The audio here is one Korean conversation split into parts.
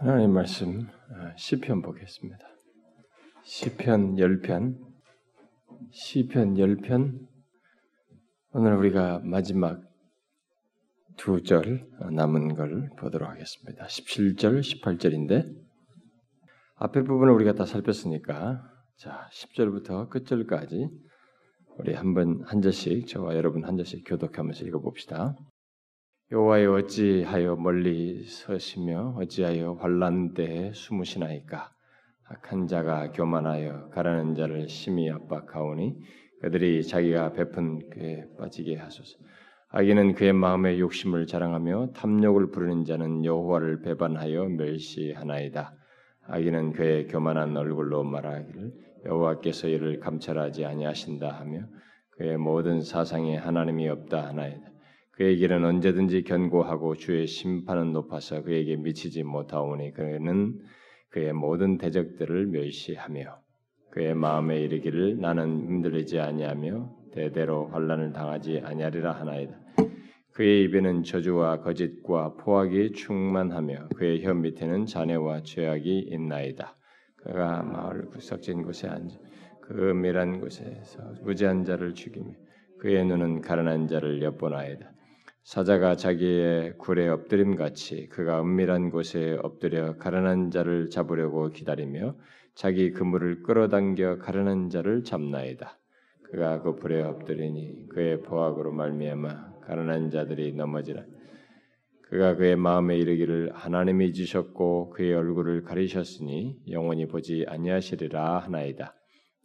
하나님 말씀 어, 시편 보겠습니다. 시편 10편 시편 10편 오늘 우리가 마지막 두 절 남은 걸 보도록 하겠습니다. 17절, 18절인데 앞에 부분을 우리가 다 살폈으니까 자, 10절부터 끝절까지 우리 한번 한 절씩 저와 여러분 한 절씩 교독하면서 읽어 봅시다. 여호와여 어찌하여 멀리 서시며 어찌하여 환란 때에 숨으시나이까? 악한 자가 교만하여 가라는 자를 심히 압박하오니 그들이 자기가 베푼 그에 빠지게 하소서. 악인은 그의 마음의 욕심을 자랑하며 탐욕을 부르는 자는 여호와를 배반하여 멸시하나이다. 악인은 그의 교만한 얼굴로 말하기를 여호와께서 이를 감찰하지 아니하신다 하며 그의 모든 사상에 하나님이 없다 하나이다 그의 길은 언제든지 견고하고 주의 심판은 높아서 그에게 미치지 못하오니 그는 그의 모든 대적들을 멸시하며 그의 마음에 이르기를 나는 힘들리지 아니하며 대대로 환란을 당하지 아니하리라 하나이다. 그의 입에는 저주와 거짓과 포악이 충만하며 그의 혀 밑에는 잔해와 죄악이 있나이다. 그가 마을 구석진 곳에 앉아 그 은밀한 곳에서 무지한 자를 죽이며 그의 눈은 가난한 자를 엿보나이다. 사자가 자기의 굴에 엎드림 같이 그가 은밀한 곳에 엎드려 가련한 자를 잡으려고 기다리며 자기 그물을 끌어당겨 가련한 자를 잡나이다. 그가 그 불에 엎드리니 그의 보악으로 말미암아 가련한 자들이 넘어지라. 그가 그의 마음에 이르기를 하나님이 잊으셨고 그의 얼굴을 가리셨으니 영원히 보지 아니하시리라 하나이다.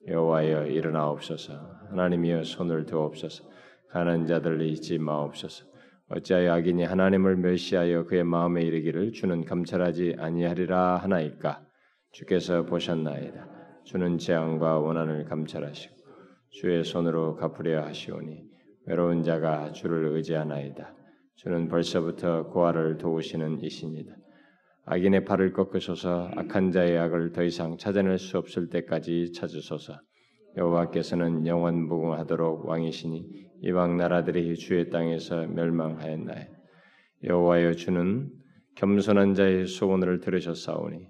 여호와여 일어나옵소서 하나님이여 손을 드옵소서 가난 자들을 잊지 마옵소서 어찌하여 악인이 하나님을 멸시하여 그의 마음에 이르기를 주는 감찰하지 아니하리라 하나이까? 주께서 보셨나이다. 주는 재앙과 원한을 감찰하시고 주의 손으로 갚으려 하시오니 외로운 자가 주를 의지하나이다. 주는 벌써부터 고아를 도우시는 이신이다. 악인의 팔을 꺾으소서. 악한 자의 악을 더 이상 찾아낼 수 없을 때까지 찾으소서 여호와께서는 영원 무궁하도록 왕이시니 이방 나라들이 주의 땅에서 멸망하였나이 여호와여 주는 겸손한 자의 소원을 들으셨사오니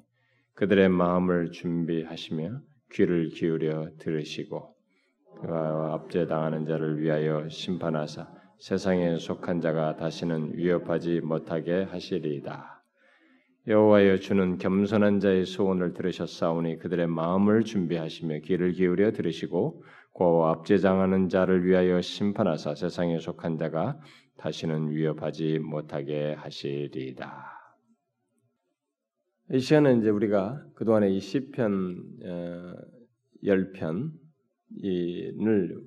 그들의 마음을 준비하시며 귀를 기울여 들으시고 그와 압제당하는 자를 위하여 심판하사 세상에 속한 자가 다시는 위협하지 못하게 하시리이다. 여호와여 주는 겸손한 자의 소원을 들으셨사오니 그들의 마음을 준비하시며 귀를 기울여 들으시고 고와 압제장하는 자를 위하여 심판하사 세상에 속한 자가 다시는 위협하지 못하게 하시리이다. 이 시간은 이제 우리가 그동안에 이 시편 어, 열편을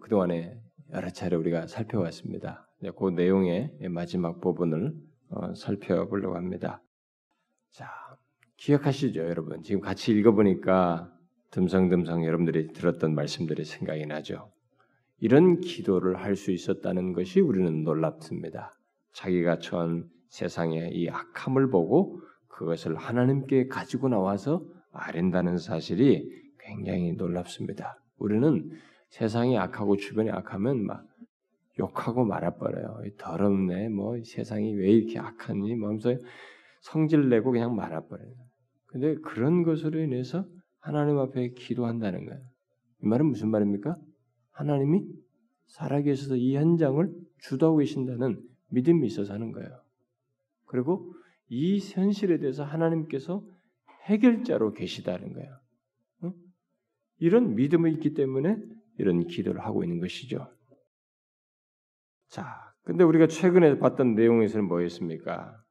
그동안에 여러 차례 우리가 살펴왔습니다. 그 내용의 마지막 부분을 어, 살펴보려고 합니다. 자, 기억하시죠, 여러분? 지금 같이 읽어보니까 듬성듬성 여러분들이 들었던 말씀들이 생각이 나죠. 이런 기도를 할 수 있었다는 것이 우리는 놀랍습니다. 자기가 처한 세상의 이 악함을 보고 그것을 하나님께 가지고 나와서 아랜다는 사실이 굉장히 놀랍습니다. 우리는 세상이 악하고 주변이 악하면 막 욕하고 말아버려요. 더럽네, 뭐 세상이 왜 이렇게 악하니, 뭐 하면서 성질 내고 그냥 말아버려요. 근데 그런 것으로 인해서 하나님 앞에 기도한다는 거예요. 이 말은 무슨 말입니까? 하나님이 살아계셔서 이 현장을 주도하고 계신다는 믿음이 있어서 하는 거예요. 그리고 이 현실에 대해서 하나님께서 해결자로 계시다는 거예요. 어? 이런 믿음이 있기 때문에 이런 기도를 하고 있는 것이죠. 자, 근데 우리가 최근에 봤던 내용에서는 뭐였습니까?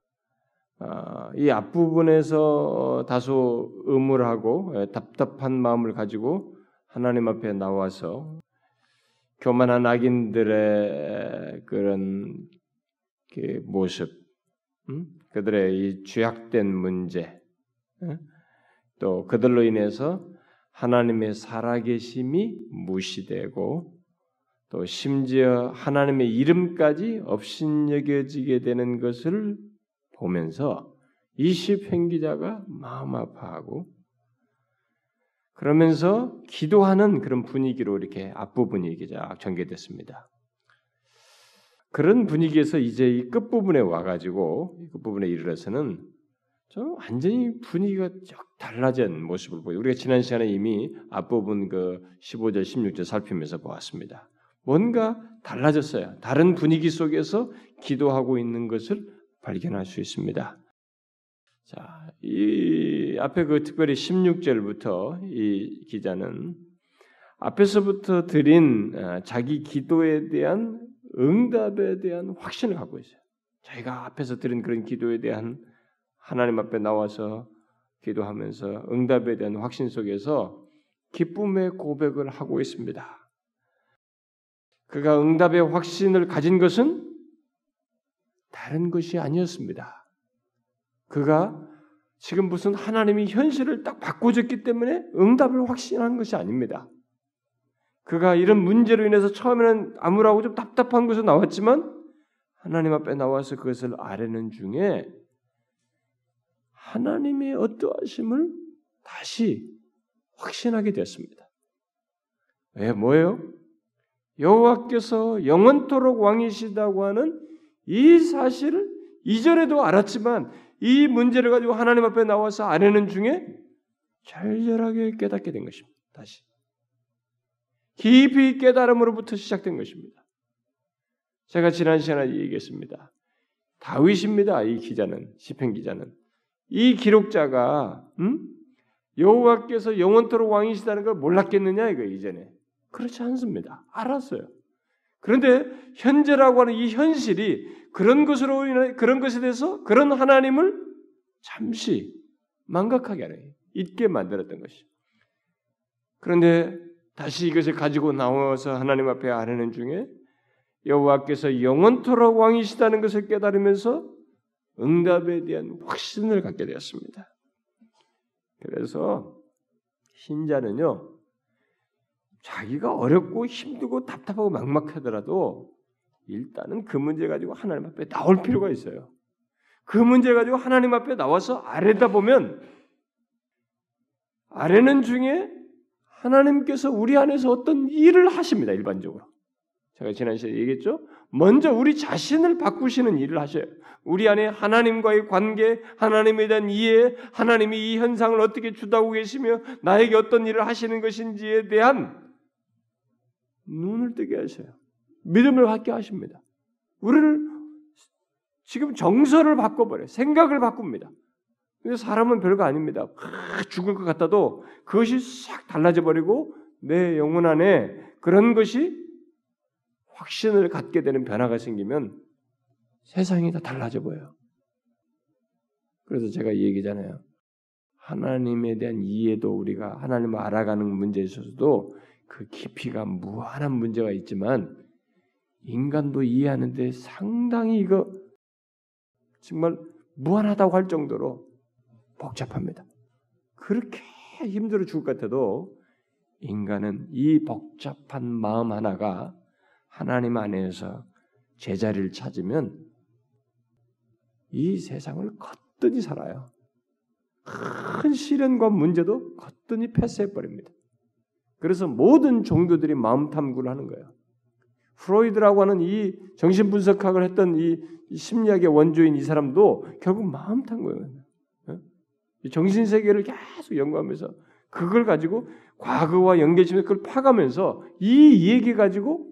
아, 이 앞부분에서 다소 의물하고 예, 답답한 마음을 가지고 하나님 앞에 나와서 교만한 악인들의 그런 그 모습, 음? 그들의 이 죄악된 문제, 예? 또 그들로 인해서 하나님의 살아계심이 무시되고 또 심지어 하나님의 이름까지 업신여겨지게 되는 것을 보면서 이 시편 기자가 마음 아파하고 그러면서 기도하는 그런 분위기로 이렇게 앞부분이 이렇게 전개됐습니다. 그런 분위기에서 이제 이 끝부분에 와가지고 이 끝부분에 이르러서는 좀 완전히 분위기가 달라진 모습을 보여. 우리가 지난 시간에 이미 앞부분 그 15절, 16절 살피면서 보았습니다. 뭔가 달라졌어요. 다른 분위기 속에서 기도하고 있는 것을 발견할 수 있습니다. 자, 이 앞에 그 특별히 16절부터 이 기자는 앞에서부터 드린 어, 자기 기도에 대한 응답에 대한 확신을 갖고 있어요. 자기가 앞에서 드린 그런 기도에 대한 하나님 앞에 나와서 기도하면서 응답에 대한 확신 속에서 기쁨의 고백을 하고 있습니다. 그가 응답의 확신을 가진 것은 다른 것이 아니었습니다. 그가 지금 무슨 하나님이 현실을 딱 바꿔줬기 때문에 응답을 확신한 것이 아닙니다. 그가 이런 문제로 인해서 처음에는 아무라고 좀 답답한 것으로 나왔지만 하나님 앞에 나와서 그것을 아뢰는 중에 하나님의 어떠하심을 다시 확신하게 되었습니다. 왜 뭐예요? 여호와께서 영원토록 왕이시다고 하는 이 사실을 이전에도 알았지만 이 문제를 가지고 하나님 앞에 나와서 아뢰는 중에 절절하게 깨닫게 된 것입니다. 다시 깊이 깨달음으로부터 시작된 것입니다. 제가 지난 시간에 얘기했습니다. 다윗입니다. 이 기자는 시편 기자는 이 기록자가 음? 여호와께서 영원토록 왕이시다는 걸 몰랐겠느냐 이거 이전에 그렇지 않습니다. 알았어요. 그런데 현재라고 하는 이 현실이 그런 것으로 인해 그런 것에 대해서 그런 하나님을 잠시 망각하게 하는 잊게 만들었던 것이죠. 그런데 다시 이것을 가지고 나와서 하나님 앞에 아뢰는 중에 여호와께서 영원토록 왕이시다는 것을 깨달으면서 응답에 대한 확신을 갖게 되었습니다. 그래서 신자는요, 자기가 어렵고 힘들고 답답하고 막막하더라도 일단은 그 문제 가지고 하나님 앞에 나올 필요가 있어요. 그 문제 가지고 하나님 앞에 나와서 아래다 보면 아래는 중에 하나님께서 우리 안에서 어떤 일을 하십니다. 일반적으로. 제가 지난 시간에 얘기했죠. 먼저 우리 자신을 바꾸시는 일을 하셔요. 우리 안에 하나님과의 관계, 하나님에 대한 이해, 하나님이 이 현상을 어떻게 주다고 계시며 나에게 어떤 일을 하시는 것인지에 대한 눈을 뜨게 하셔요. 믿음을 갖게 하십니다. 우리를 지금 정서를 바꿔버려요. 생각을 바꿉니다. 근데 사람은 별거 아닙니다. 죽을 것 같아도 그것이 싹 달라져 버리고 내 영혼 안에 그런 것이 확신을 갖게 되는 변화가 생기면 세상이 다 달라져 보여요. 그래서 제가 이 얘기잖아요. 하나님에 대한 이해도 우리가 하나님을 알아가는 문제에 있어서도 그 깊이가 무한한 문제가 있지만 인간도 이해하는데 상당히 이거 정말 무한하다고 할 정도로 복잡합니다. 그렇게 힘들어 죽을 것 같아도 인간은 이 복잡한 마음 하나가 하나님 안에서 제자리를 찾으면 이 세상을 거뜬히 살아요. 큰 시련과 문제도 거뜬히 패스해 버립니다. 그래서 모든 종교들이 마음 탐구를 하는 거예요. 프로이드라고 하는 이 정신 분석학을 했던 이 심리학의 원조인 이 사람도 결국 마음 탐구예요. 정신 세계를 계속 연구하면서 그걸 가지고 과거와 연계시면서 그걸 파가면서 이 얘기 가지고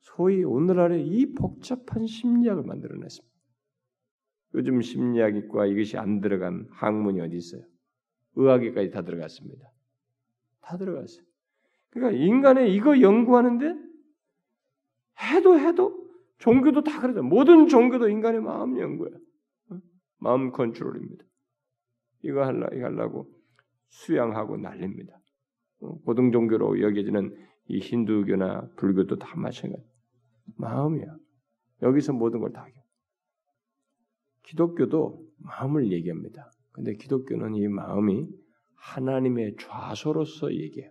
소위 오늘날의 이 복잡한 심리학을 만들어냈습니다. 요즘 심리학과 이것이 안 들어간 학문이 어디 있어요? 의학에까지 다 들어갔습니다. 다 들어갔어요. 그러니까 인간의 이거 연구하는데 해도 해도 종교도 다 그러죠. 모든 종교도 인간의 마음 연구야. 마음 컨트롤입니다. 이거 할라 이거 하려고 수양하고 난립니다. 고등 종교로 여겨지는 이 힌두교나 불교도 다 마찬가지. 마음이야. 여기서 모든 걸다 하게. 기독교도 마음을 얘기합니다. 근데 기독교는 이 마음이 하나님의 좌소로서 얘기해요.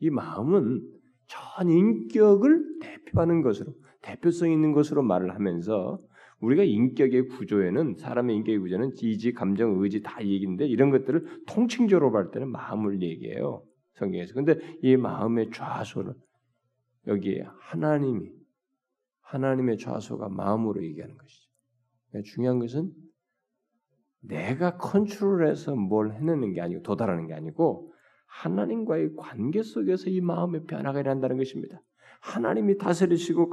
이 마음은 전 인격을 대표하는 것으로 대표성 있는 것으로 말을 하면서 우리가 인격의 구조에는 사람의 인격의 구조는 지지, 감정, 의지 다 얘기인데 이런 것들을 통칭적으로 볼 때는 마음을 얘기해요. 성경에서. 근데 이 마음의 좌소를 여기에 하나님이 하나님의 좌소가 마음으로 얘기하는 것이죠. 그러니까 중요한 것은 내가 컨트롤해서 뭘 해내는 게 아니고 도달하는 게 아니고 하나님과의 관계 속에서 이 마음의 변화가 일어난다는 것입니다. 하나님이 다스리시고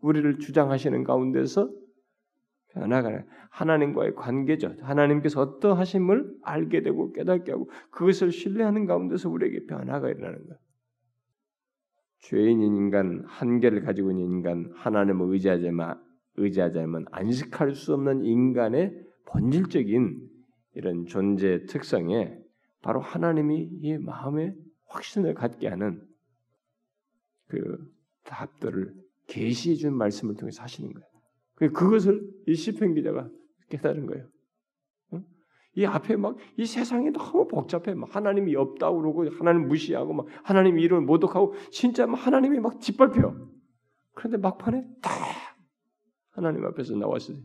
우리를 주장하시는 가운데서 변화가 하나님과의 관계죠. 하나님께서 어떠 하심을 알게 되고 깨닫게 하고 그것을 신뢰하는 가운데서 우리에게 변화가 일어나는 것. 죄인인 인간, 한계를 가지고 있는 인간, 하나님을 의지하자면 의지하자면 안식할 수 없는 인간의 본질적인 이런 존재 특성에 바로 하나님이 이 마음에 확신을 갖게 하는 그 답들을 계시해 준 말씀을 통해서 하시는 거예요. 그것을 이 시편 기자가 깨달은 거예요. 이 앞에 막 이 세상이 너무 복잡해. 막 하나님이 없다고 그러고 하나님 무시하고 막 하나님 이름을 모독하고 진짜 막 하나님이 막 짓밟혀. 그런데 막판에 딱 하나님 앞에서 나왔을 때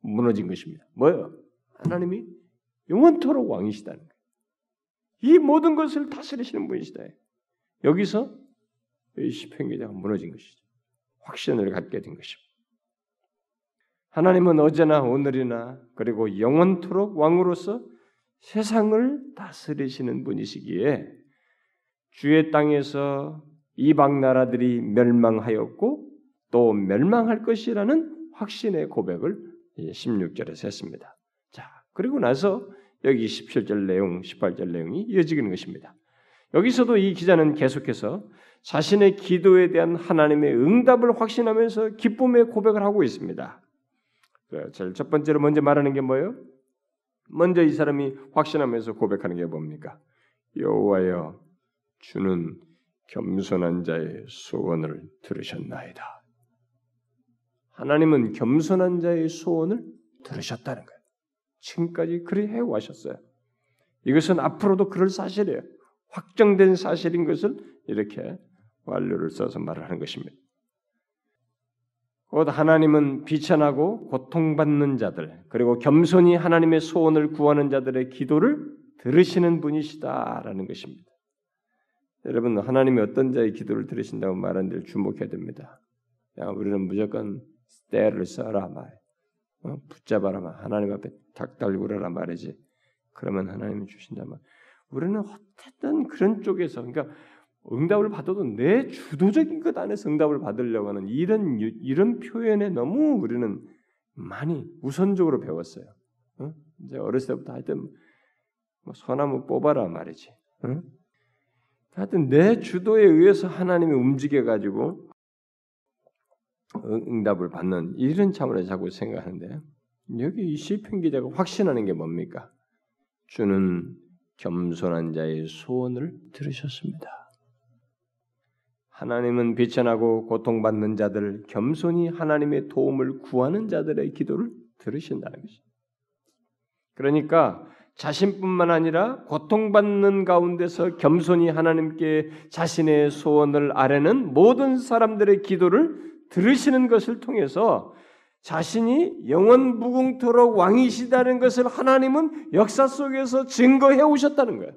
무너진 것입니다. 뭐예요? 하나님이 영원토록 왕이시다는. 이 모든 것을 다스리시는 분이시다. 여기서 이 시편 기자가 무너진 것이죠. 확신을 갖게 된 것입니다. 하나님은 어제나 오늘이나 그리고 영원토록 왕으로서 세상을 다스리시는 분이시기에 주의 땅에서 이방 나라들이 멸망하였고 또 멸망할 것이라는 확신의 고백을 16절에서 했습니다. 자, 그리고 나서 여기 17절 내용, 18절 내용이 이어지는 것입니다. 여기서도 이 기자는 계속해서 자신의 기도에 대한 하나님의 응답을 확신하면서 기쁨의 고백을 하고 있습니다. 그, 첫 번째로 먼저 말하는 게 뭐예요? 먼저 이 사람이 확신하면서 고백하는 게 뭡니까? 여호와여 주는 겸손한 자의 소원을 들으셨나이다. 하나님은 겸손한 자의 소원을 들으셨다는 거예요. 지금까지 그리 해오셨어요. 이것은 앞으로도 그럴 사실이에요. 확정된 사실인 것을 이렇게 완료를 써서 말을 하는 것입니다. 곧 하나님은 비천하고 고통받는 자들 그리고 겸손히 하나님의 소원을 구하는 자들의 기도를 들으시는 분이시다라는 것입니다. 여러분 하나님이 어떤 자의 기도를 들으신다고 말하는 데 주목해야 됩니다. 야, 우리는 무조건 때를 써라 말, 어? 붙잡아라 말, 하나님 앞에 닭달구라라 말이지. 그러면 하나님이 주신다 말. 우리는 어쨌든 그런 쪽에서 그러니까 응답을 받아도 내 주도적인 것 안에서 응답을 받으려고 하는 이런 이런 표현에 너무 우리는 많이 우선적으로 배웠어요. 어? 이제 어렸을 때부터 하여튼 뭐 소나무 뽑아라 말이지. 어? 하여튼 내 주도에 의해서 하나님이 움직여 가지고 응답을 받는 이런 차원에서 자꾸 생각하는데 여기 이 시편 기자가 확신하는 게 뭡니까? 주는 겸손한 자의 소원을 들으셨습니다. 하나님은 비천하고 고통받는 자들, 겸손히 하나님의 도움을 구하는 자들의 기도를 들으신다는 것입니다. 그러니까 자신뿐만 아니라 고통받는 가운데서 겸손히 하나님께 자신의 소원을 아뢰는 모든 사람들의 기도를 들으시는 것을 통해서 자신이 영원 무궁토록 왕이시다는 것을 하나님은 역사 속에서 증거해 오셨다는 거예요.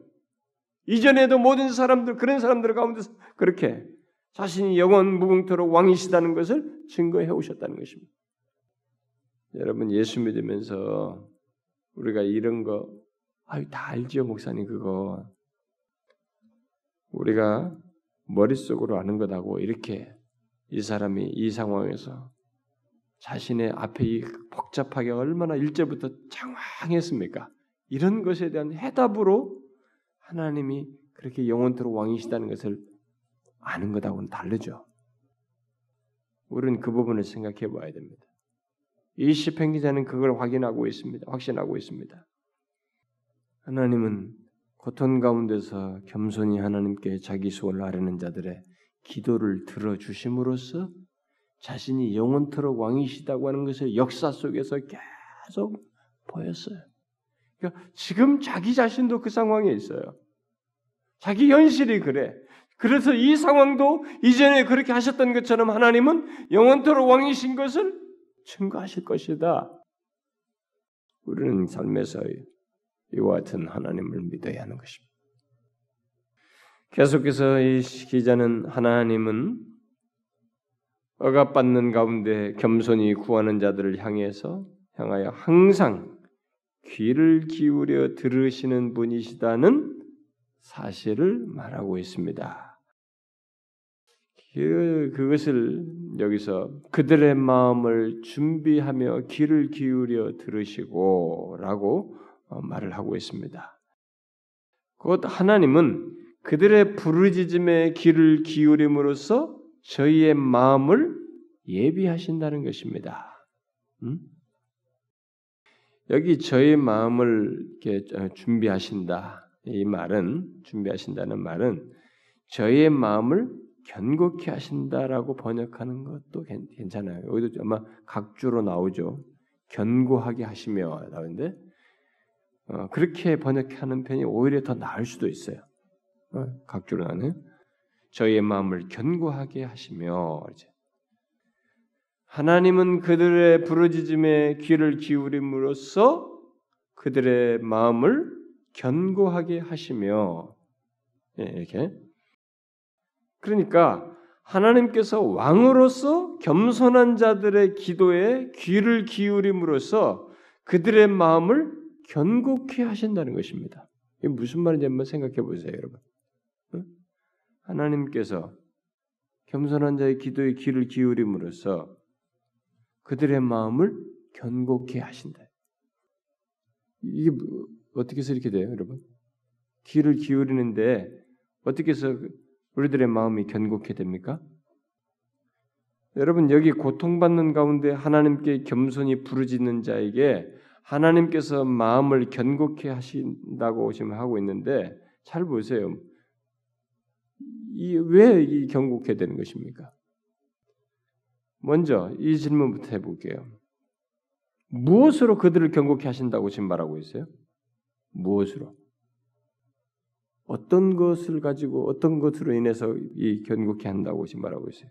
이전에도 모든 사람들 그런 사람들 가운데서 그렇게 자신이 영원 무궁토록 왕이시다는 것을 증거해 오셨다는 것입니다. 여러분 예수 믿으면서 우리가 이런 거 아유 다 알지요 목사님 그거 우리가 머릿속으로 아는 것하고 이렇게 이 사람이 이 상황에서 자신의 앞에 이 복잡하게 얼마나 일제부터 장황했습니까? 이런 것에 대한 해답으로 하나님이 그렇게 영원토록 왕이시다는 것을 아는 것하고는 다르죠. 우리는 그 부분을 생각해 봐야 됩니다. 이 시편 기자는 그걸 확인하고 있습니다. 확신하고 있습니다. 하나님은 고통 가운데서 겸손히 하나님께 자기 소원을 아뢰는 자들의 기도를 들어 주심으로써 자신이 영원토록 왕이시다고 하는 것을 역사 속에서 계속 보였어요. 그러니까 지금 자기 자신도 그 상황에 있어요. 자기 현실이 그래. 그래서 이 상황도 이전에 그렇게 하셨던 것처럼 하나님은 영원토록 왕이신 것을 증거하실 것이다. 우리는 삶에서 이와 같은 하나님을 믿어야 하는 것입니다. 계속해서 이 기자는 하나님은 억압받는 가운데 겸손히 구하는 자들을 향해서 향하여 항상 귀를 기울여 들으시는 분이시다는 사실을 말하고 있습니다. 그, 그것을 여기서 그들의 마음을 준비하며 귀를 기울여 들으시고 라고 어, 말을 하고 있습니다. 곧 하나님은 그들의 부르짖음에 귀를 기울임으로써 저희의 마음을 예비하신다는 것입니다. 음? 여기 저희 마음을 어, 준비하신다. 이 말은 준비하신다는 말은 저희의 마음을 견고케 하신다라고 번역하는 것도 괜찮아요. 여기도 아마 각주로 나오죠. 견고하게 하시며 나오는데 어, 그렇게 번역하는 편이 오히려 더 나을 수도 있어요. 어, 각주로 나는 저희의 마음을 견고하게 하시며 하나님은 그들의 부르짖음에 귀를 기울임으로써 그들의 마음을 견고하게 하시며 예, 이렇게 그러니까 하나님께서 왕으로서 겸손한 자들의 기도에 귀를 기울임으로써 그들의 마음을 견고케 하신다는 것입니다. 이게 무슨 말인지 한번 생각해 보세요, 여러분. 하나님께서 겸손한 자의 기도에 귀를 기울임으로써 그들의 마음을 견고케 하신다. 이게 뭐, 어떻게 해서 이렇게 돼요, 여러분? 귀를 기울이는데 어떻게 해서 우리들의 마음이 견고케 됩니까? 여러분 여기 고통받는 가운데 하나님께 겸손히 부르짖는 자에게 하나님께서 마음을 견고케 하신다고 지금 하고 있는데 잘 보세요. 왜이 견고케 되는 것입니까? 먼저 이 질문부터 해볼게요. 무엇으로 그들을 견고케 하신다고 지금 말하고 있어요? 무엇으로? 어떤 것을 가지고 어떤 것으로 인해서 이 견고케 한다고 지금 말하고 있어요.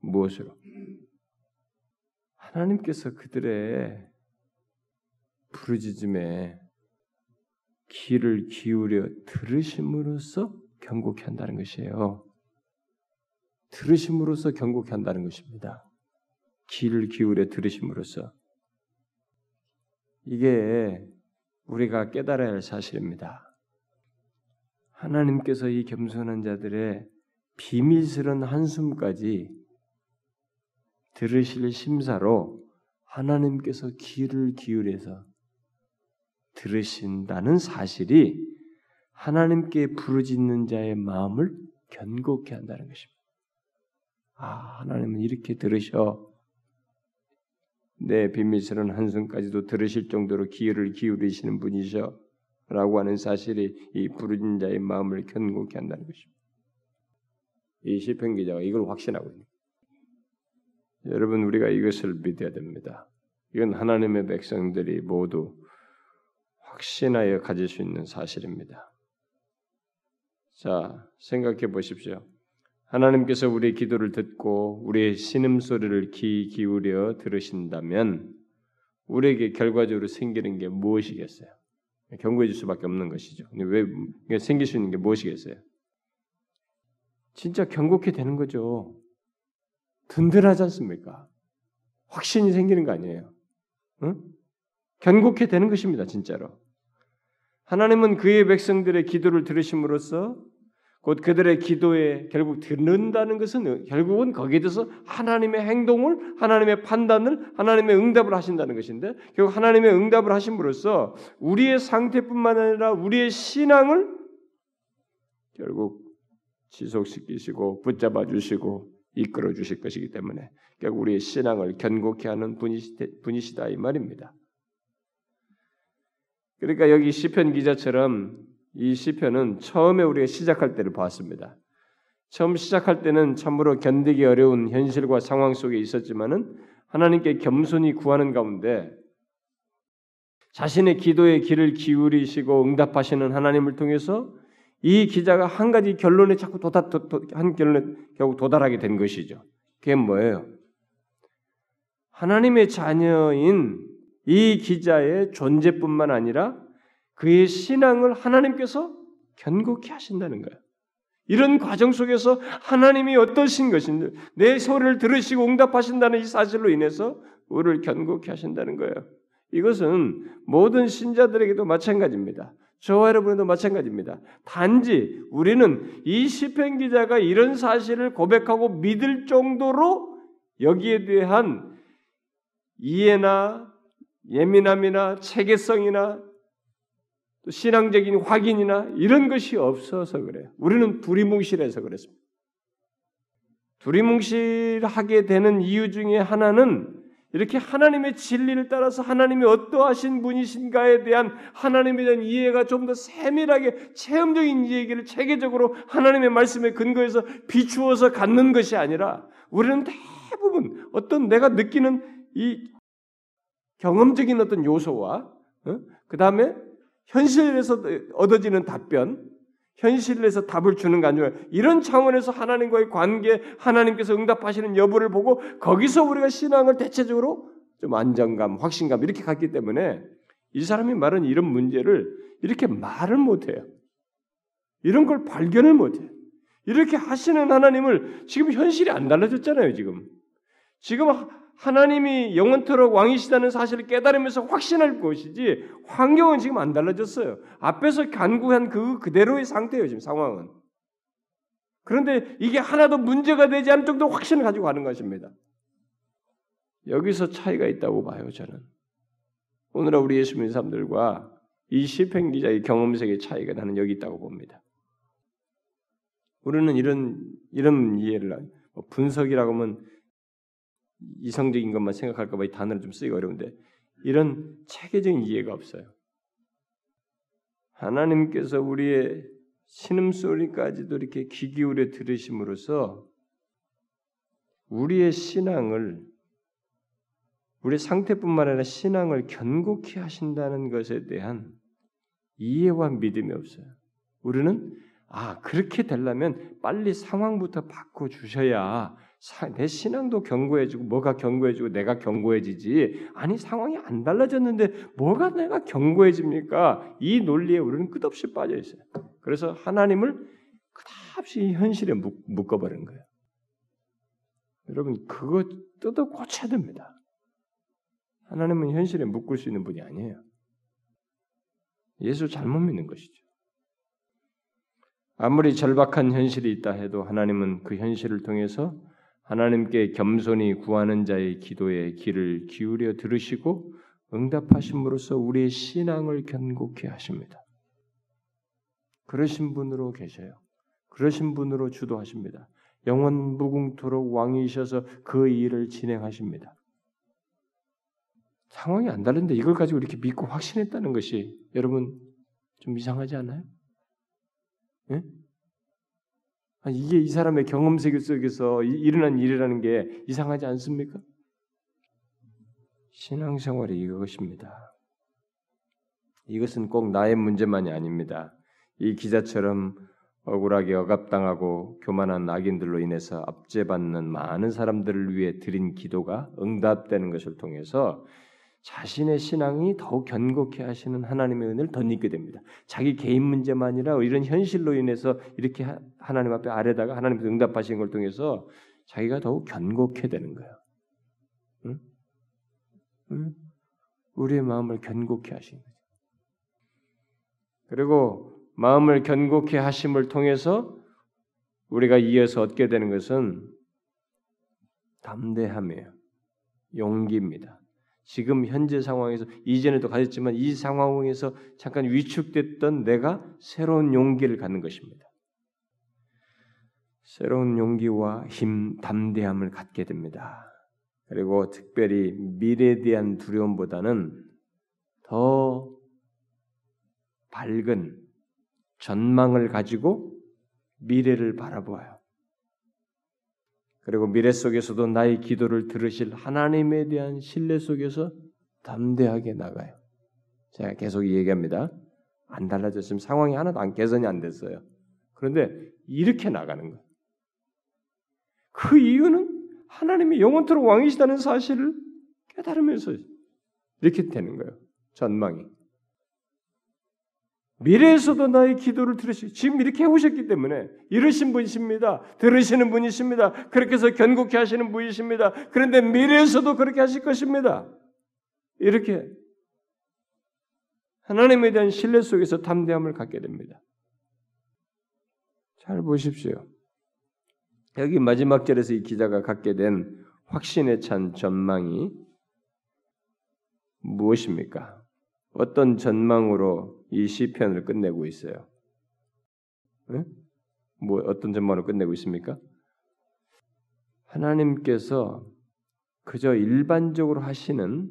무엇으로? 하나님께서 그들의 부르짖음에 귀를 기울여 들으심으로써 견고케 한다는 것이에요. 들으심으로써 견고케 한다는 것입니다. 귀를 기울여 들으심으로써 이게 우리가 깨달아야 할 사실입니다. 하나님께서 이 겸손한 자들의 비밀스런 한숨까지 들으실 심사로 하나님께서 귀를 기울여서 들으신다는 사실이 하나님께 부르짖는 자의 마음을 견고케 한다는 것입니다. 아, 하나님은 이렇게 들으셔. 내 비밀스러운 한숨까지도 들으실 정도로 귀를 기울이시는 분이셔. 라고 하는 사실이 이 부르짖는 자의 마음을 견고케 한다는 것입니다. 이 시편 기자가 이걸 확신하고 있는 여러분 우리가 이것을 믿어야 됩니다. 이건 하나님의 백성들이 모두 확신하여 가질 수 있는 사실입니다. 자, 생각해 보십시오. 하나님께서 우리의 기도를 듣고 우리의 신음 소리를 귀 기울여 들으신다면 우리에게 결과적으로 생기는 게 무엇이겠어요? 경고해 줄 수밖에 없는 것이죠. 왜 생길 수 있는 게 무엇이겠어요? 진짜 경고케 되는 거죠. 든든하지 않습니까? 확신이 생기는 거 아니에요. 응? 견고케 되는 것입니다, 진짜로. 하나님은 그의 백성들의 기도를 들으심으로써 곧 그들의 기도에 결국 듣는다는 것은 결국은 거기에 대해서 하나님의 행동을 하나님의 판단을 하나님의 응답을 하신다는 것인데 결국 하나님의 응답을 하심으로써 우리의 상태뿐만 아니라 우리의 신앙을 결국 지속시키시고 붙잡아 주시고 이끌어 주실 것이기 때문에 결국 우리의 신앙을 견고케 하는 분이시다 이 말입니다. 그러니까 여기 시편 기자처럼 이 시편은 처음에 우리가 시작할 때를 봤습니다. 처음 시작할 때는 참으로 견디기 어려운 현실과 상황 속에 있었지만은 하나님께 겸손히 구하는 가운데 자신의 기도에 귀를 기울이시고 응답하시는 하나님을 통해서 이 기자가 한 가지 결론에 자꾸 도달 한 결론에 결국 도달하게 된 것이죠. 그게 뭐예요? 하나님의 자녀인 이 기자의 존재뿐만 아니라 그의 신앙을 하나님께서 견고케 하신다는 거예요. 이런 과정 속에서 하나님이 어떠신 것인지 내 소리를 들으시고 응답하신다는 이 사실로 인해서 우리를 견고케 하신다는 거예요. 이것은 모든 신자들에게도 마찬가지입니다. 저와 여러분도 마찬가지입니다. 단지 우리는 이 시편 기자가 이런 사실을 고백하고 믿을 정도로 여기에 대한 이해나 예민함이나 체계성이나 또 신앙적인 확인이나 이런 것이 없어서 그래요. 우리는 두리뭉실해서 그렇습니다. 두리뭉실하게 되는 이유 중에 하나는 이렇게 하나님의 진리를 따라서 하나님이 어떠하신 분이신가에 대한 하나님에 대한 이해가 좀 더 세밀하게 체험적인 얘기를 체계적으로 하나님의 말씀에 근거해서 비추어서 갖는 것이 아니라 우리는 대부분 어떤 내가 느끼는 이 경험적인 어떤 요소와 어? 그 다음에 현실에서 얻어지는 답변, 현실에서 답을 주는 게 아니라 이런 차원에서 하나님과의 관계, 하나님께서 응답하시는 여부를 보고 거기서 우리가 신앙을 대체적으로 좀 안정감, 확신감 이렇게 갖기 때문에 이 사람이 말하는 이런 문제를 이렇게 말을 못해요. 이런 걸 발견을 못해요. 이렇게 하시는 하나님을 지금 현실이 안 달라졌잖아요, 지금. 지금 하나님이 영원토록 왕이시다는 사실을 깨달으면서 확신할 것이지 환경은 지금 안 달라졌어요. 앞에서 간구한 그 그대로의 상태예요, 지금 상황은. 그런데 이게 하나도 문제가 되지 않을 정도 확신을 가지고 가는 것입니다. 여기서 차이가 있다고 봐요, 저는. 오늘 우리 예수 믿는 사람들과 이 시편 기자의 경험색의 차이가 나는 여기 있다고 봅니다. 우리는 이런 이런 이해를 뭐 분석이라고 하면 이성적인 것만 생각할까봐 이 단어를 좀 쓰기가 어려운데 이런 체계적인 이해가 없어요. 하나님께서 우리의 신음소리까지도 이렇게 귀 기울여 들으심으로써 우리의 신앙을 우리 상태뿐만 아니라 신앙을 견고히 하신다는 것에 대한 이해와 믿음이 없어요. 우리는 아 그렇게 되려면 빨리 상황부터 바꿔 주셔야 내 신앙도 견고해지고 뭐가 견고해지고 내가 견고해지지 아니 상황이 안 달라졌는데 뭐가 내가 견고해집니까? 이 논리에 우리는 끝없이 빠져 있어요. 그래서 하나님을 끝없이 현실에 묶어버리는 거예요. 여러분 그거 뜯어 고쳐야 됩니다. 하나님은 현실에 묶을 수 있는 분이 아니에요. 예수 잘못 믿는 것이죠. 아무리 절박한 현실이 있다 해도 하나님은 그 현실을 통해서 하나님께 겸손히 구하는 자의 기도에 귀를 기울여 들으시고 응답하심으로써 우리의 신앙을 견고케 하십니다. 그러신 분으로 계셔요. 그러신 분으로 주도하십니다. 영원 무궁토록 왕이셔서 그 일을 진행하십니다. 상황이 안 다른데 이걸 가지고 이렇게 믿고 확신했다는 것이 여러분 좀 이상하지 않아요? 네? 이게 이 사람의 경험 세계 속에서 일어난 일이라는 게 이상하지 않습니까? 신앙생활이 이것입니다. 이것은 꼭 나의 문제만이 아닙니다. 이 기자처럼 억울하게 억압당하고 교만한 악인들로 인해서 압제받는 많은 사람들을 위해 드린 기도가 응답되는 것을 통해서 자신의 신앙이 더욱 견고케 하시는 하나님의 은혜를 덧입게 됩니다. 자기 개인 문제만 아니라 이런 현실로 인해서 이렇게 하나님 앞에 아래다가 하나님께서 응답하신 걸 통해서 자기가 더욱 견고케 되는 거예요. 응? 응? 우리의 마음을 견고케 하신 거죠. 그리고 마음을 견고케 하심을 통해서 우리가 이어서 얻게 되는 것은 담대함이에요. 용기입니다. 지금 현재 상황에서 이전에도 가졌지만 이 상황에서 잠깐 위축됐던 내가 새로운 용기를 갖는 것입니다. 새로운 용기와 힘, 담대함을 갖게 됩니다. 그리고 특별히 미래에 대한 두려움보다는 더 밝은 전망을 가지고 미래를 바라보아요. 그리고 미래 속에서도 나의 기도를 들으실 하나님에 대한 신뢰 속에서 담대하게 나가요. 제가 계속 얘기합니다. 안 달라졌으면 상황이 하나도 안 개선이 안 됐어요. 그런데 이렇게 나가는 거예요. 그 이유는 하나님이 영원토록 왕이시다는 사실을 깨달으면서 이렇게 되는 거예요. 전망이. 미래에서도 나의 기도를 들으시 지금 이렇게 해오셨기 때문에 이러신 분이십니다. 들으시는 분이십니다. 그렇게 해서 견고케 하시는 분이십니다. 그런데 미래에서도 그렇게 하실 것입니다. 이렇게 하나님에 대한 신뢰 속에서 담대함을 갖게 됩니다. 잘 보십시오. 여기 마지막 절에서 이 기자가 갖게 된 확신에 찬 전망이 무엇입니까? 어떤 전망으로 이 시편을 끝내고 있어요? 네? 뭐 어떤 전망으로 끝내고 있습니까? 하나님께서 그저 일반적으로 하시는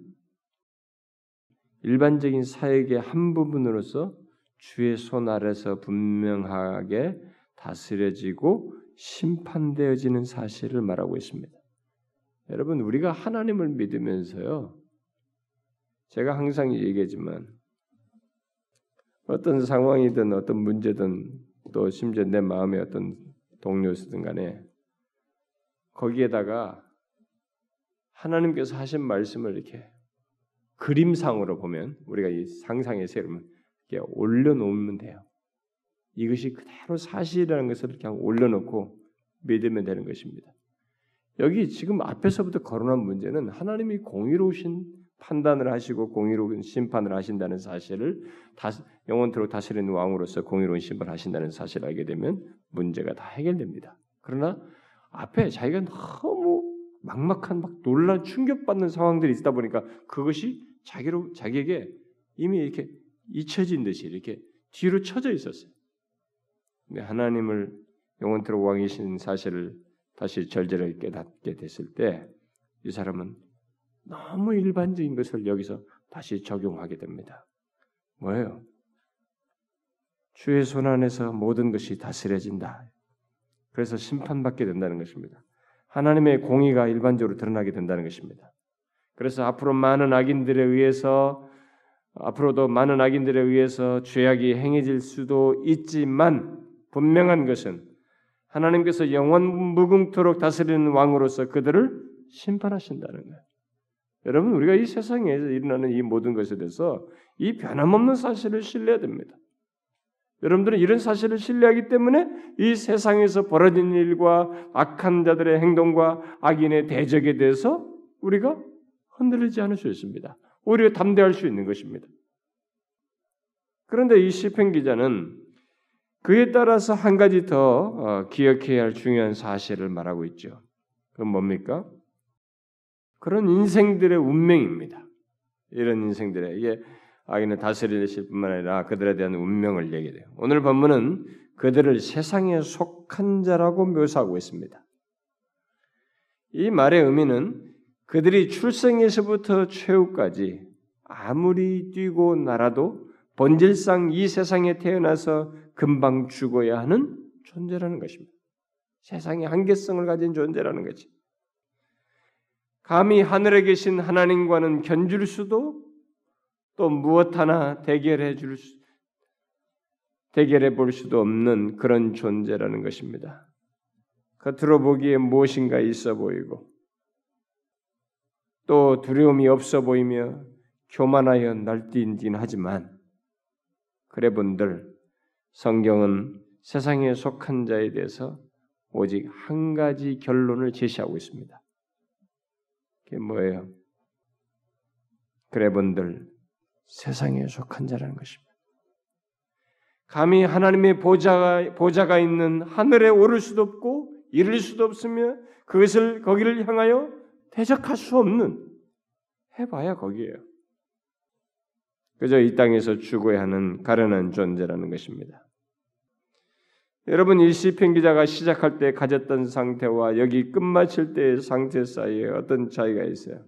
일반적인 사역의 한 부분으로서 주의 손 아래서 분명하게 다스려지고 심판되어지는 사실을 말하고 있습니다. 여러분 우리가 하나님을 믿으면서요. 제가 항상 얘기하지만 어떤 상황이든 어떤 문제든 또 심지어 내 마음의 어떤 동료였든 간에 거기에다가 하나님께서 하신 말씀을 이렇게 그림상으로 보면 우리가 이 상상의 세로면 이렇게 올려놓으면 돼요. 이것이 그대로 사실이라는 것을 이렇게 올려놓고 믿으면 되는 것입니다. 여기 지금 앞에서부터 거론한 문제는 하나님이 공의로우신 판단을 하시고 공의로운 심판을 하신다는 사실을 다스, 영원토록 다스리는 왕으로서 공의로운 심판을 하신다는 사실을 알게 되면 문제가 다 해결됩니다. 그러나 앞에 자기가 너무 막막한 막 놀란 충격받는 상황들이 있다 보니까 그것이 자기로 자기에게 이미 이렇게 잊혀진 듯이 이렇게 뒤로 쳐져 있었어요. 근데 하나님을 영원토록 왕이신 사실을 다시 절제를 깨닫게 됐을 때 이 사람은 너무 일반적인 것을 여기서 다시 적용하게 됩니다. 뭐예요? 주의 손 안에서 모든 것이 다스려진다. 그래서 심판받게 된다는 것입니다. 하나님의 공의가 일반적으로 드러나게 된다는 것입니다. 그래서 앞으로 많은 악인들에 의해서 앞으로도 많은 악인들에 의해서 죄악이 행해질 수도 있지만 분명한 것은 하나님께서 영원 무궁토록 다스리는 왕으로서 그들을 심판하신다는 거예요. 여러분 우리가 이 세상에서 일어나는 이 모든 것에 대해서 이 변함없는 사실을 신뢰해야 됩니다. 여러분들은 이런 사실을 신뢰하기 때문에 이 세상에서 벌어진 일과 악한 자들의 행동과 악인의 대적에 대해서 우리가 흔들리지 않을 수 있습니다. 오히려 담대할 수 있는 것입니다. 그런데 이 시편 기자는 그에 따라서 한 가지 더 어, 기억해야 할 중요한 사실을 말하고 있죠. 그건 뭡니까? 그런 인생들의 운명입니다. 이런 인생들의 이게 악인을 다스리실 뿐만 아니라 그들에 대한 운명을 얘기해요. 오늘 본문은 그들을 세상에 속한 자라고 묘사하고 있습니다. 이 말의 의미는 그들이 출생에서부터 최후까지 아무리 뛰고 날아도 본질상 이 세상에 태어나서 금방 죽어야 하는 존재라는 것입니다. 세상의 한계성을 가진 존재라는 거지. 감히 하늘에 계신 하나님과는 견줄 수도 또 무엇 하나 대결해 줄 수, 대결해 볼 수도 없는 그런 존재라는 것입니다. 겉으로 보기에 무엇인가 있어 보이고 또 두려움이 없어 보이며 교만하여 날뛰긴 하지만 그래 본들 성경은 세상에 속한 자에 대해서 오직 한 가지 결론을 제시하고 있습니다. 그게 뭐예요? 그래 본들 세상에 속한 자라는 것입니다. 감히 하나님의 보좌가, 보좌가 있는 하늘에 오를 수도 없고 이를 수도 없으며 그것을 거기를 향하여 대적할 수 없는 해봐야 거기에요. 그저 이 땅에서 죽어야 하는 가련한 존재라는 것입니다. 여러분 이 시편 기자가 시작할 때 가졌던 상태와 여기 끝마칠 때의 상태 사이에 어떤 차이가 있어요?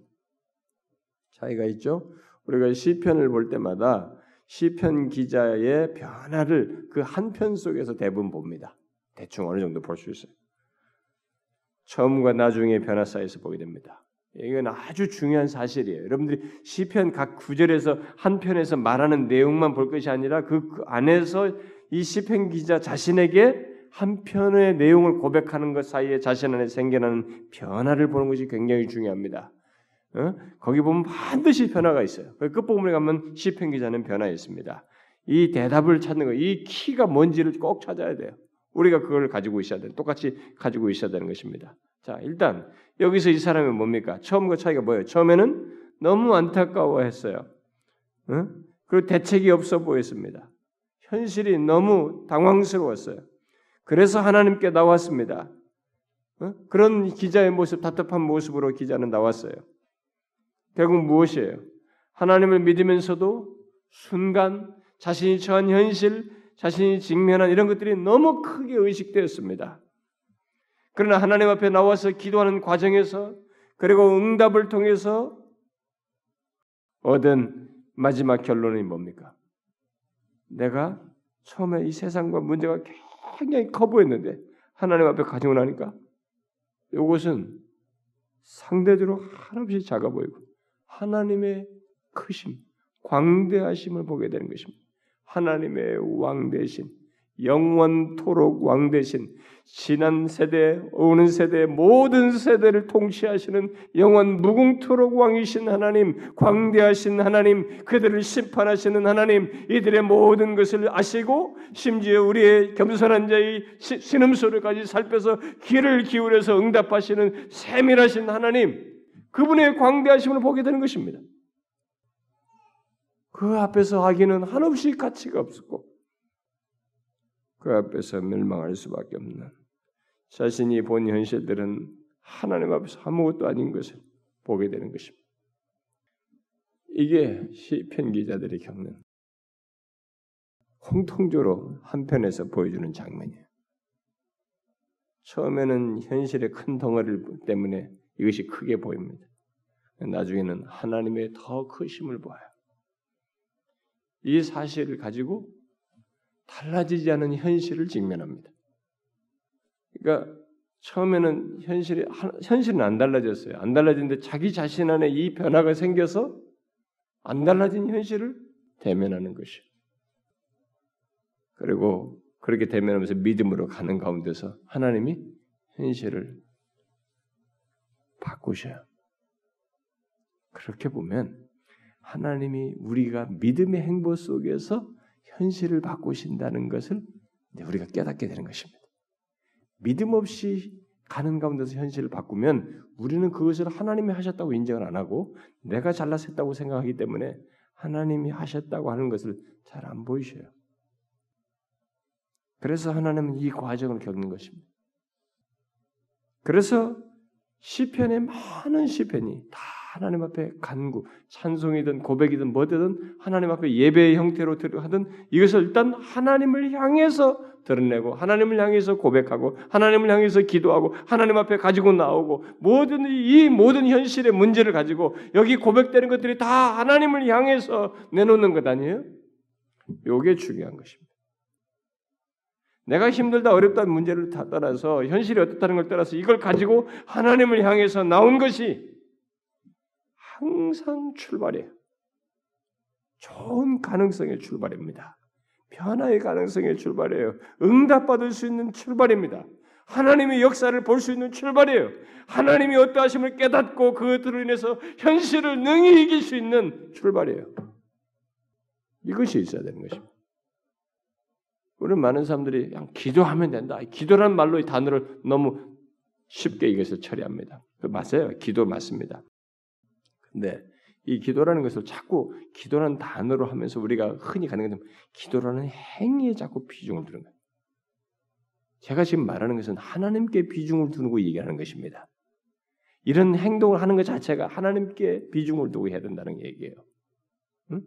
차이가 있죠. 우리가 시편을 볼 때마다 시편 기자의 변화를 그 한 편 속에서 대부분 봅니다. 대충 어느 정도 볼 수 있어요. 처음과 나중의 변화 사이에서 보게 됩니다. 이건 아주 중요한 사실이에요. 여러분들이 시편 각 구절에서 한 편에서 말하는 내용만 볼 것이 아니라 그 안에서 이 시편 기자 자신에게 한 편의 내용을 고백하는 것 사이에 자신 안에 생겨나는 변화를 보는 것이 굉장히 중요합니다. 어? 거기 보면 반드시 변화가 있어요. 그 끝부분에 가면 시편 기자는 변화 있습니다. 이 대답을 찾는 거, 이 키가 뭔지를 꼭 찾아야 돼요. 우리가 그걸 가지고 있어야 돼. 똑같이 가지고 있어야 되는 것입니다. 자, 일단 여기서 이 사람이 뭡니까? 처음과 차이가 뭐예요? 처음에는 너무 안타까워했어요. 어? 그리고 대책이 없어 보였습니다. 현실이 너무 당황스러웠어요. 그래서 하나님께 나왔습니다. 어? 그런 기자의 모습, 답답한 모습으로 기자는 나왔어요. 결국 무엇이에요? 하나님을 믿으면서도 순간 자신이 처한 현실, 자신이 직면한 이런 것들이 너무 크게 의식되었습니다. 그러나 하나님 앞에 나와서 기도하는 과정에서 그리고 응답을 통해서 얻은 마지막 결론이 뭡니까? 내가 처음에 이 세상과 문제가 굉장히 커 보였는데 하나님 앞에 가지고 나니까 이것은 상대적으로 한없이 작아 보이고 하나님의 크심, 광대하심을 보게 되는 것입니다. 하나님의 왕 대신 영원토록 왕 대신 지난 세대, 오는 세대, 모든 세대를 통치하시는 영원 무궁토록 왕이신 하나님, 광대하신 하나님, 그들을 심판하시는 하나님, 이들의 모든 것을 아시고 심지어 우리의 겸손한 자의 신음소리까지 살펴서 귀를 기울여서 응답하시는 세밀하신 하나님, 그분의 광대하심을 보게 되는 것입니다. 그 앞에서 하기는 한없이 가치가 없었고 그 앞에서 멸망할 수밖에 없는 자신이 본 현실들은 하나님 앞에서 아무것도 아닌 것을 보게 되는 것입니다. 이게 시편 기자들이 겪는 공통적으로 한편에서 보여주는 장면이에요. 처음에는 현실의 큰 덩어리 때문에 이것이 크게 보입니다. 나중에는 하나님의 더 크심을 보아요. 이 사실을 가지고 달라지지 않은 현실을 직면합니다. 그러니까 처음에는 현실이 현실은 안 달라졌어요. 안 달라지는데 자기 자신 안에 이 변화가 생겨서 안 달라진 현실을 대면하는 것이. 그리고 그렇게 대면하면서 믿음으로 가는 가운데서 하나님이 현실을 바꾸셔요. 그렇게 보면 하나님이 우리가 믿음의 행보 속에서 현실을 바꾸신다는 것을 우리가 깨닫게 되는 것입니다. 믿음 없이 가는 가운데서 현실을 바꾸면 우리는 그것을 하나님이 하셨다고 인정을 안 하고 내가 잘나서 했다고 생각하기 때문에 하나님이 하셨다고 하는 것을 잘 안 보이셔요. 그래서 하나님은 이 과정을 겪는 것입니다. 그래서 시편의 많은 시편이 다 하나님 앞에 간구, 찬송이든 고백이든 뭐든 하나님 앞에 예배의 형태로 하든 이것을 일단 하나님을 향해서 드러내고 하나님을 향해서 고백하고 하나님을 향해서 기도하고 하나님 앞에 가지고 나오고 모든 이 모든 현실의 문제를 가지고 여기 고백되는 것들이 다 하나님을 향해서 내놓는 것 아니에요? 요게 중요한 것입니다. 내가 힘들다 어렵다는 문제를 다 떠나서 현실이 어떻다는 걸 떠나서 이걸 가지고 하나님을 향해서 나온 것이 항상 출발이에요. 좋은 가능성의 출발입니다. 변화의 가능성의 출발이에요. 응답받을 수 있는 출발입니다. 하나님의 역사를 볼 수 있는 출발이에요. 하나님이 어떠하심을 깨닫고 그것으로 인해서 현실을 능히 이길 수 있는 출발이에요. 이것이 있어야 되는 것입니다. 우리는 많은 사람들이 그냥 기도하면 된다. 기도라는 말로 이 단어를 너무 쉽게 이것을 처리합니다. 그 맞아요. 기도 맞습니다. 근데 이 기도라는 것을 자꾸 기도라는 단어로 하면서 우리가 흔히 가는 것은 기도라는 행위에 자꾸 비중을 두는 거예요. 제가 지금 말하는 것은 하나님께 비중을 두고 얘기하는 것입니다. 이런 행동을 하는 것 자체가 하나님께 비중을 두고 해야 된다는 얘기예요. 응?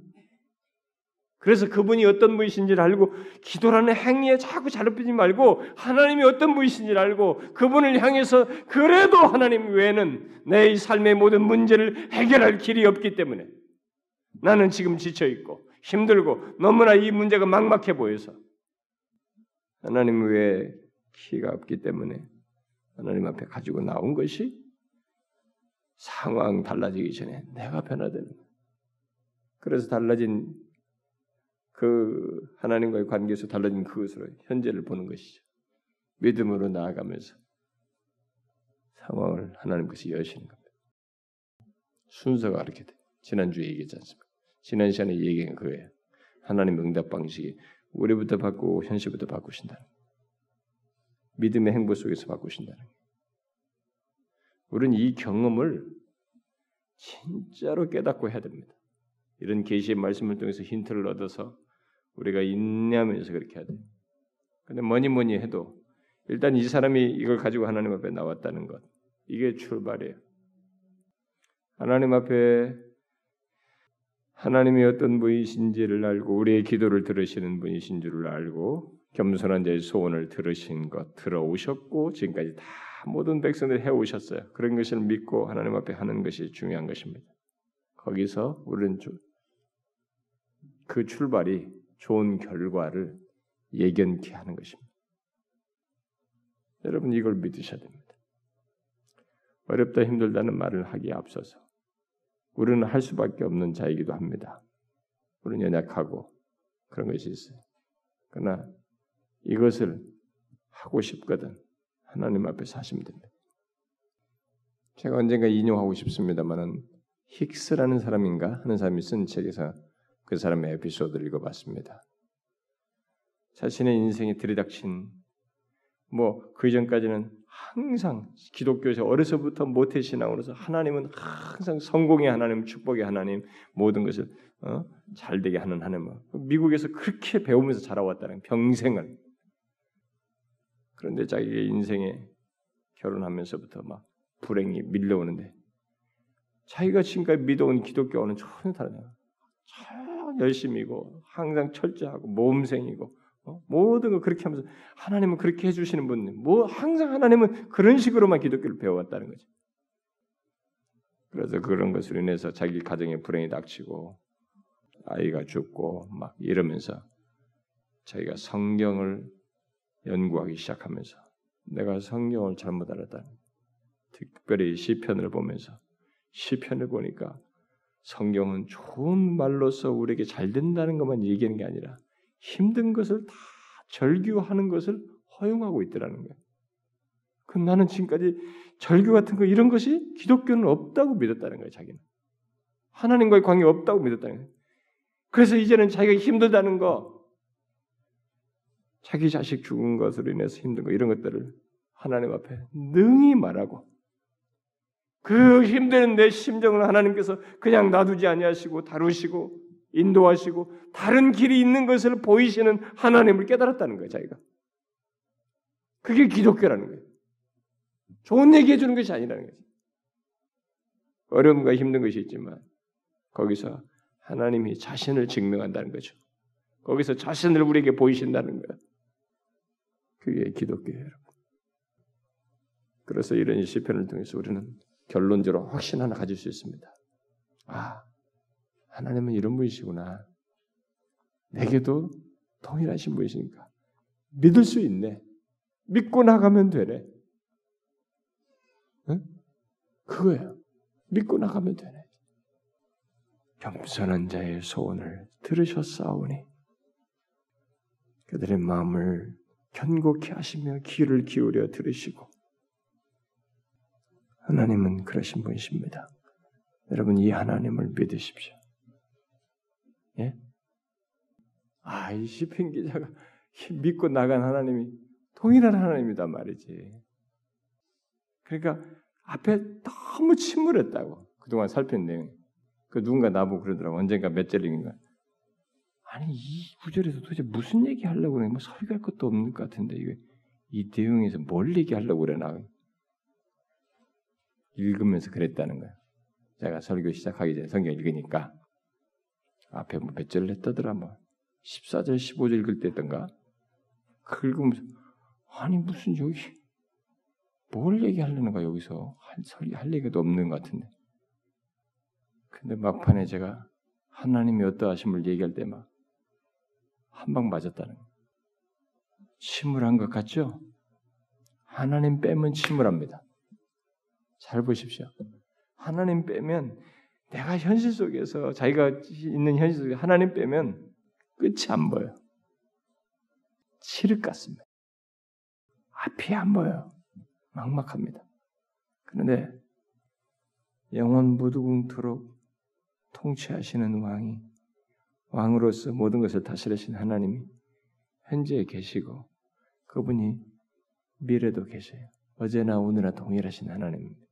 그래서 그분이 어떤 분이신지를 알고 기도라는 행위에 자꾸 자르지 말고 하나님이 어떤 분이신지를 알고 그분을 향해서 그래도 하나님 외에는 내 삶의 모든 문제를 해결할 길이 없기 때문에 나는 지금 지쳐 있고 힘들고 너무나 이 문제가 막막해 보여서 하나님 외에 키가 없기 때문에 하나님 앞에 가지고 나온 것이 상황 달라지기 전에 내가 변화되는 거예요. 그래서 달라진 그 하나님과의 관계에서 달라진 그것으로 현재를 보는 것이죠. 믿음으로 나아가면서 상황을 하나님께서 여시는 겁니다. 순서가 그렇게 돼. 지난주에 얘기했지 않습니까? 지난 시간에 얘기한 그거예요. 하나님 응답 방식이 우리부터 바꾸고 현실부터 바꾸신다는 믿음의 행보 속에서 바꾸신다는 우리는 이 경험을 진짜로 깨닫고 해야 됩니다. 이런 계시의 말씀을 통해서 힌트를 얻어서 우리가 인내하면서 그렇게 해야 돼. 근데 뭐니 뭐니 해도 일단 이 사람이 이걸 가지고 하나님 앞에 나왔다는 것 이게 출발이에요. 하나님 앞에 하나님이 어떤 분이신지를 알고 우리의 기도를 들으시는 분이신 줄을 알고 겸손한 자의 소원을 들으신 것 들어오셨고 지금까지 다 모든 백성들이 해 오셨어요. 그런 것을 믿고 하나님 앞에 하는 것이 중요한 것입니다. 거기서 우리는 그 출발이 좋은 결과를 예견케 하는 것입니다. 여러분 이걸 믿으셔야 됩니다. 어렵다 힘들다는 말을 하기에 앞서서 우리는 할 수밖에 없는 자이기도 합니다. 우리는 연약하고 그런 것이 있어요. 그러나 이것을 하고 싶거든 하나님 앞에서 하시면 됩니다. 제가 언젠가 인용하고 싶습니다만은 힉스라는 사람인가 하는 사람이 쓴 책에서 그 사람의 에피소드를 읽어봤습니다. 자신의 인생에 들이닥친 뭐그 전까지는 항상 기독교에서 어려서부터 모태 신앙으로서 하나님은 항상 성공의 하나님, 축복의 하나님, 모든 것을 어? 잘 되게 하는 하나님. 미국에서 그렇게 배우면서 자라왔다는 평생을. 그런데 자기의 인생에 결혼하면서부터 막 불행이 밀려오는데 자기가 지금까지 믿어온 기독교는 전혀 다르네요. 참 열심이고 항상 철저하고 모험생이고 어? 모든 걸 그렇게 하면서 하나님은 그렇게 해주시는 분, 뭐 항상 하나님은 그런 식으로만 기독교를 배워왔다는 거죠. 그래서 그런 것으로 인해서 자기 가정에 불행이 닥치고 아이가 죽고 막 이러면서 자기가 성경을 연구하기 시작하면서 내가 성경을 잘못 알았다. 특별히 시편을 보면서 시편을 보니까 성경은 좋은 말로서 우리에게 잘 된다는 것만 얘기하는 게 아니라 힘든 것을 다 절규하는 것을 허용하고 있더라는 거예요. 그 나는 지금까지 절규 같은 거 이런 것이 기독교는 없다고 믿었다는 거예요. 자기는 하나님과의 관계 없다고 믿었다는 거예요. 그래서 이제는 자기가 힘들다는 거, 자기 자식 죽은 것으로 인해서 힘든 거 이런 것들을 하나님 앞에 능히 말하고 그 힘든 내 심정을 하나님께서 그냥 놔두지 아니하시고 다루시고 인도하시고 다른 길이 있는 것을 보이시는 하나님을 깨달았다는 거예요, 자기가. 그게 기독교라는 거예요. 좋은 얘기 해주는 것이 아니라는 거죠. 어려움과 힘든 것이 있지만 거기서 하나님이 자신을 증명한다는 거죠. 거기서 자신을 우리에게 보이신다는 거예요. 그게 기독교예요, 여러분. 그래서 이런 시편을 통해서 우리는 결론적으로 확신 하나 가질 수 있습니다. 아, 하나님은 이런 분이시구나. 내게도 동일하신 분이시니까 믿을 수 있네. 믿고 나가면 되네. 응? 그거예요. 믿고 나가면 되네. 겸손한 자의 소원을 들으셨사오니 그들의 마음을 견고케 하시며 귀를 기울여 들으시고 하나님은 그러신 분이십니다. 여러분 이 하나님을 믿으십시오. 예? 아, 이 시편 기자가 믿고 나간 하나님이 동일한 하나님이다 말이지. 그러니까 앞에 너무 침울했다고 그동안 살핀 내용. 그 누군가 나보고 그러더라고. 언젠가 몇 절인가. 아니 이 구절에서 도대체 무슨 얘기 하려고 그래? 뭐 설교할 것도 없는 것 같은데 이게 이 내용에서 뭘 얘기하려고 그래 나. 읽으면서 그랬다는 거야. 제가 설교 시작하기 전에 성경 읽으니까 앞에 뭐 몇 절을 했다더라 뭐 14절 15절 읽을 때 했던가 긁으면서 아니 무슨 여기 뭘 얘기하려는 거야 여기서 할, 소리 할 얘기도 없는 것 같은데 근데 막판에 제가 하나님이 어떠하심을 얘기할 때 막 한 방 맞았다는 거 침울한 것 같죠? 하나님 빼면 침울합니다. 잘 보십시오. 하나님 빼면 내가 현실 속에서 자기가 있는 현실 속에 하나님 빼면 끝이 안 보여. 칠흑 같습니다. 앞이 안 보여. 막막합니다. 그런데 영원 무두궁토록 통치하시는 왕이 왕으로서 모든 것을 다스리신 하나님이 현재 계시고 그분이 미래도 계셔요. 어제나 오늘나 동일하신 하나님입니다.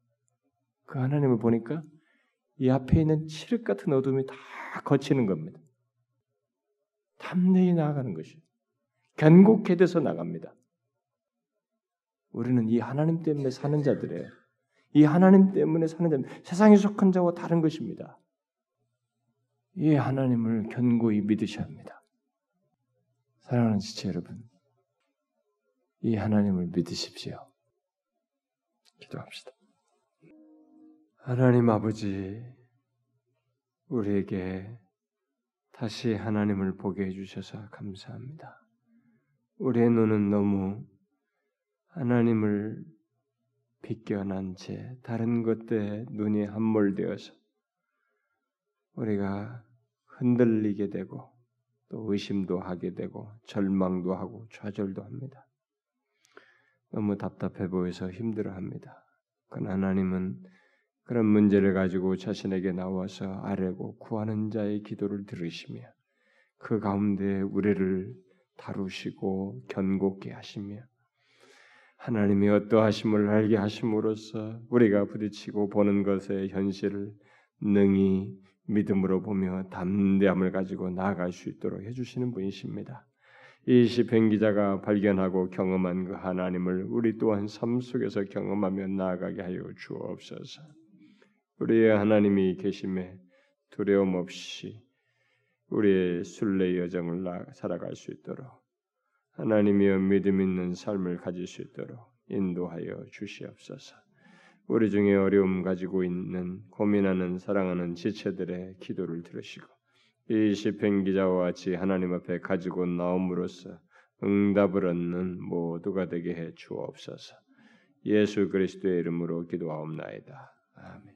그 하나님을 보니까 이 앞에 있는 칠흑 같은 어둠이 다 거치는 겁니다. 탐내이 나아가는 것이 견고케 돼서 나갑니다. 우리는 이 하나님 때문에 사는 자들이에요. 이 하나님 때문에 사는 자들, 세상에 속한 자와 다른 것입니다. 이 하나님을 견고히 믿으셔야 합니다. 사랑하는 지체 여러분, 이 하나님을 믿으십시오. 기도합시다. 하나님 아버지, 우리에게 다시 하나님을 보게 해주셔서 감사합니다. 우리의 눈은 너무 하나님을 비껴난 채 다른 것들에 눈이 함몰되어서 우리가 흔들리게 되고 또 의심도 하게 되고 절망도 하고 좌절도 합니다. 너무 답답해 보여서 힘들어 합니다. 그러나 하나님은 그런 문제를 가지고 자신에게 나와서 아뢰고 구하는 자의 기도를 들으시며 그 가운데 우리를 다루시고 견고케 하시며 하나님이 어떠하심을 알게 하심으로써 우리가 부딪히고 보는 것의 현실을 능히 믿음으로 보며 담대함을 가지고 나아갈 수 있도록 해주시는 분이십니다. 이 시편 기자가 발견하고 경험한 그 하나님을 우리 또한 삶 속에서 경험하며 나아가게 하여 주옵소서. 우리의 하나님이 계심에 두려움 없이 우리의 순례 여정을 살아갈 수 있도록 하나님이여 믿음 있는 삶을 가질 수 있도록 인도하여 주시옵소서. 우리 중에 어려움 가지고 있는 고민하는 사랑하는 지체들의 기도를 들으시고 이 시편 기자와 같이 하나님 앞에 가지고 나옴으로써 응답을 얻는 모두가 되게 해 주옵소서. 예수 그리스도의 이름으로 기도하옵나이다. 아멘.